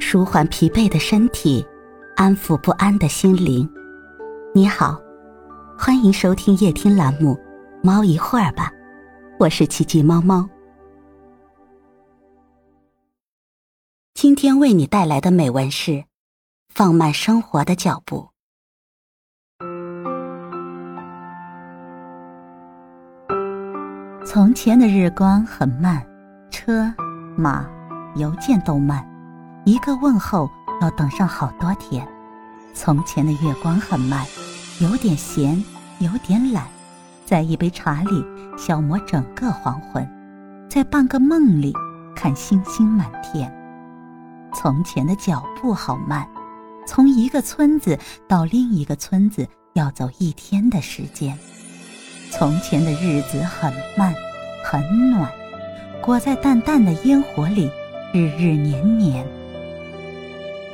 舒缓疲惫的身体，安抚不安的心灵。你好，欢迎收听夜听栏目《猫一会儿吧》，我是奇迹猫猫。今天为你带来的美文是：放慢生活的脚步。从前的日光很慢，车马。邮件都慢，一个问候要等上好多天。从前的月光很慢，有点咸，有点懒，在一杯茶里消磨整个黄昏，在半个梦里看星星满天。从前的脚步好慢，从一个村子到另一个村子要走一天的时间。从前的日子很慢，很暖，裹在淡淡的烟火里。日日年年，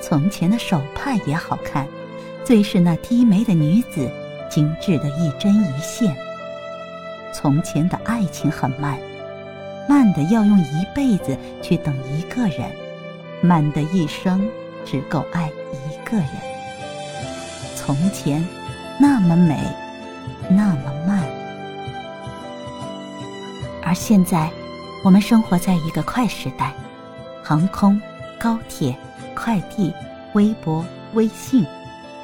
从前的手帕也好看，最是那低眉的女子，精致的一针一线。从前的爱情很慢，慢的要用一辈子去等一个人，慢的一生只够爱一个人。从前那么美，那么慢，而现在，我们生活在一个快时代。航空、高铁、快递、微博、微信，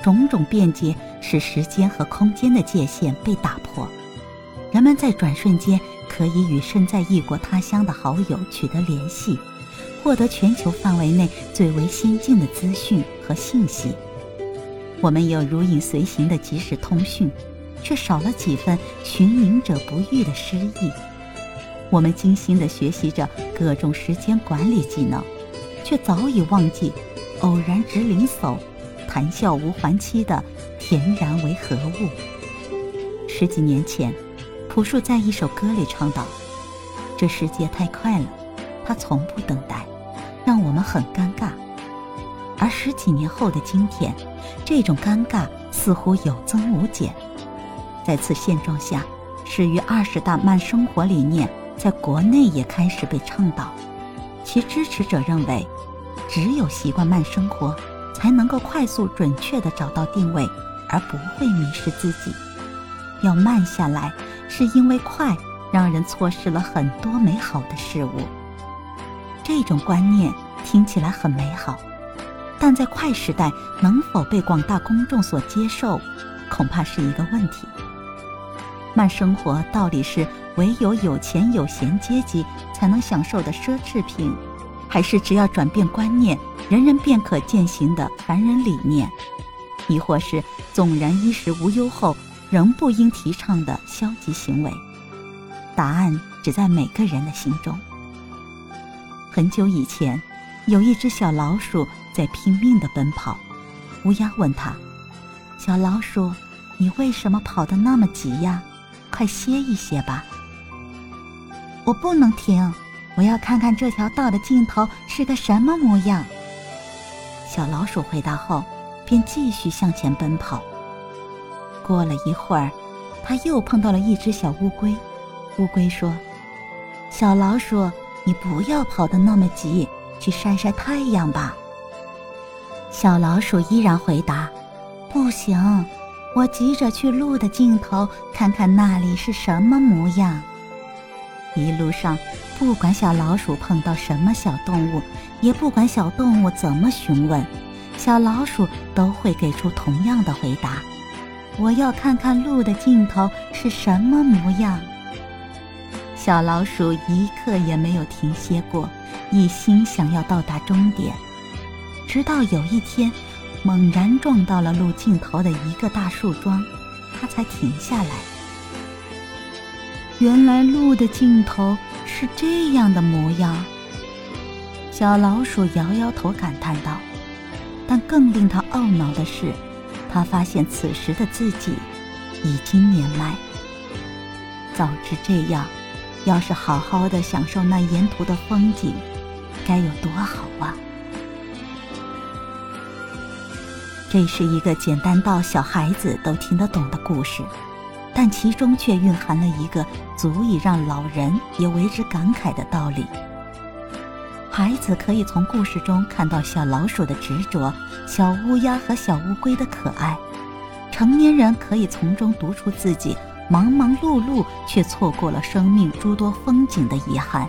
种种便捷使时间和空间的界限被打破。人们在转瞬间可以与身在异国他乡的好友取得联系，获得全球范围内最为先进的资讯和信息。我们有如影随形的即时通讯，却少了几分寻隐者不遇的诗意。我们精心地学习着各种时间管理技能，却早已忘记“偶然值零叟，谈笑无还期”的恬然为何物。十几年前，朴树在一首歌里唱道：“这世界太快了，它从不等待，让我们很尴尬。”而十几年后的今天，这种尴尬似乎有增无减。在此现状下，始于二十大慢生活理念。在国内也开始被倡导，其支持者认为，只有习惯慢生活，才能够快速准确地找到定位，而不会迷失自己。要慢下来，是因为快让人错失了很多美好的事物。这种观念听起来很美好，但在快时代能否被广大公众所接受，恐怕是一个问题。慢生活到底是？唯有有钱有闲阶级才能享受的奢侈品，还是只要转变观念，人人便可践行的凡人理念，亦或是纵然衣食无忧后仍不应提倡的消极行为？答案只在每个人的心中。很久以前，有一只小老鼠在拼命地奔跑，乌鸦问他：“小老鼠，你为什么跑得那么急呀？快歇一歇吧。”我不能停，我要看看这条道的尽头是个什么模样。小老鼠回答后，便继续向前奔跑。过了一会儿，它又碰到了一只小乌龟。乌龟说：“小老鼠，你不要跑得那么急，去晒晒太阳吧。”小老鼠依然回答：“不行，我急着去路的尽头看看那里是什么模样。”一路上，不管小老鼠碰到什么小动物，也不管小动物怎么询问，小老鼠都会给出同样的回答：“我要看看路的尽头是什么模样。”小老鼠一刻也没有停歇过，一心想要到达终点。直到有一天，猛然撞到了路尽头的一个大树桩，它才停下来。原来路的尽头是这样的模样。小老鼠摇摇头，感叹道：“但更令它懊恼的是，它发现此时的自己已经年迈。早知这样，要是好好的享受那沿途的风景，该有多好啊！”这是一个简单到小孩子都听得懂的故事。但其中却蕴含了一个足以让老人也为之感慨的道理：孩子可以从故事中看到小老鼠的执着，小乌鸦和小乌龟的可爱；成年人可以从中读出自己忙忙碌碌却错过了生命诸多风景的遗憾。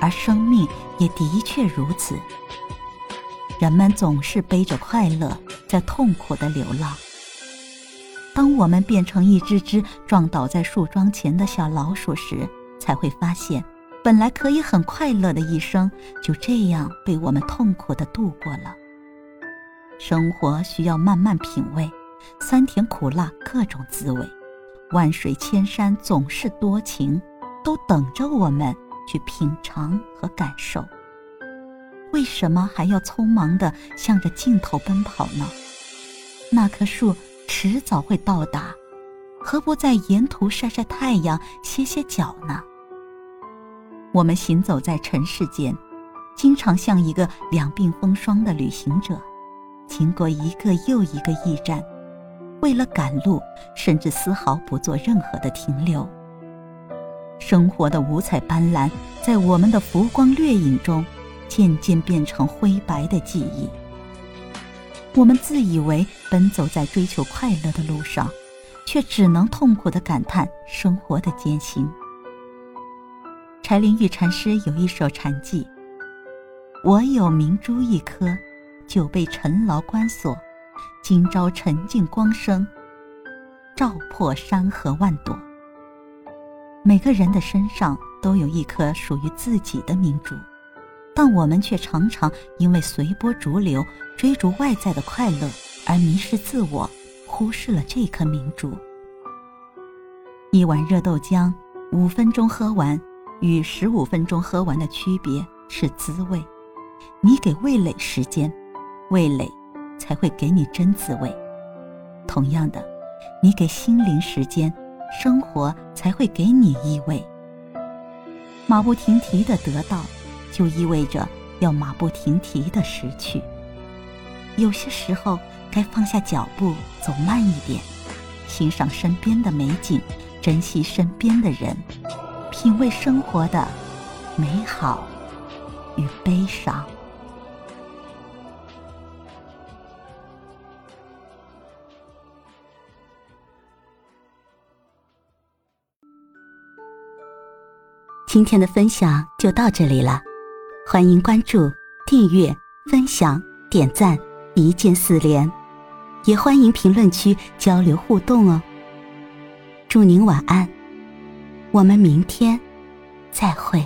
而生命也的确如此，人们总是背着快乐在痛苦的流浪。当我们变成一只只撞倒在树桩前的小老鼠时，才会发现。本来可以很快乐的一生，就这样被我们痛苦的度过了。生活需要慢慢品味，酸甜苦辣各种滋味，万水千山总是多情，都等着我们去品尝和感受。为什么还要匆忙的向着尽头奔跑呢？那棵树迟早会到达，何不在沿途晒晒太阳，歇歇脚呢？我们行走在尘世间，经常像一个两鬓风霜的旅行者，经过一个又一个驿站，为了赶路，甚至丝毫不做任何的停留。生活的五彩斑斓，在我们的浮光掠影中，渐渐变成灰白的记忆。我们自以为奔走在追求快乐的路上，却只能痛苦地感叹生活的艰辛。柴玲玉禅师有一首禅偈：“我有明珠一颗，久被尘劳关锁。今朝沉静光生，照破山河万朵。”每个人的身上都有一颗属于自己的明珠，但我们却常常因为随波逐流、追逐外在的快乐而迷失自我，忽视了这颗明珠。一碗热豆浆，五分钟喝完。与十五分钟喝完的区别是滋味，你给味蕾时间，味蕾才会给你真滋味。同样的，你给心灵时间，生活才会给你意味。马不停蹄的得到，就意味着要马不停蹄的失去。有些时候，该放下脚步，走慢一点，欣赏身边的美景，珍惜身边的人。品味生活的美好与悲伤。今天的分享就到这里了，欢迎关注、订阅、分享、点赞，一键四连，也欢迎评论区交流互动哦。祝您晚安。我们明天再会。